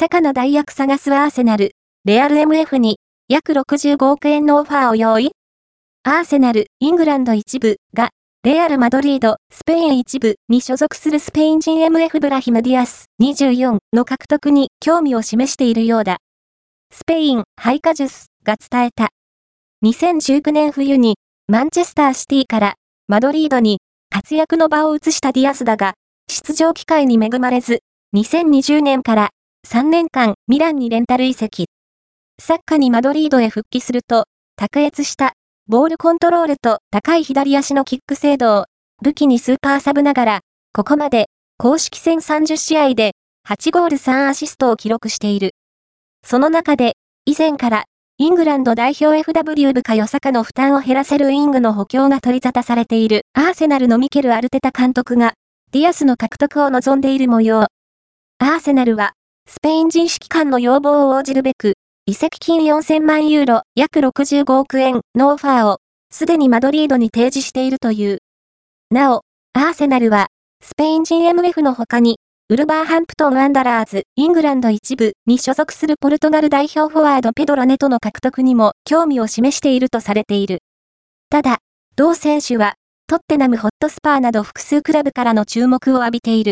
サカの代役探すアーセナル、レアル MF に約65億円のオファーを用意アーセナル、イングランド一部が、レアル・マドリード、スペイン一部に所属するスペイン人 MF ブラヒム・ディアス24の獲得に興味を示しているようだ。スペイン、フィチャハスが伝えた。2019年冬にマンチェスターシティからマドリードに活躍の場を移したディアスだが、出場機会に恵まれず、2020年から3年間ミランにレンタル移籍。サッカーにマドリードへ復帰すると、卓越したボールコントロールと高い左足のキック精度を武器にスーパーサブながら、ここまで公式戦30試合で8ゴール3アシストを記録している。その中で、以前からイングランド代表 FW 部下与坂の負担を減らせるウイングの補強が取り沙汰されているアーセナルのミケル・アルテタ監督がディアスの獲得を望んでいる模様。アーセナルはスペイン人指揮官の要望を応じるべく移籍金4000万ユーロ、約65億円のオファーを、すでにマドリードに提示しているという。なお、アーセナルは、スペイン人 MF の他に、ウルバーハンプトン・ワンダラーズ、イングランド一部に所属するポルトガル代表フォワードペドロ・ネトの獲得にも興味を示しているとされている。ただ、同選手は、トッテナムホットスパーなど複数クラブからの注目を浴びている。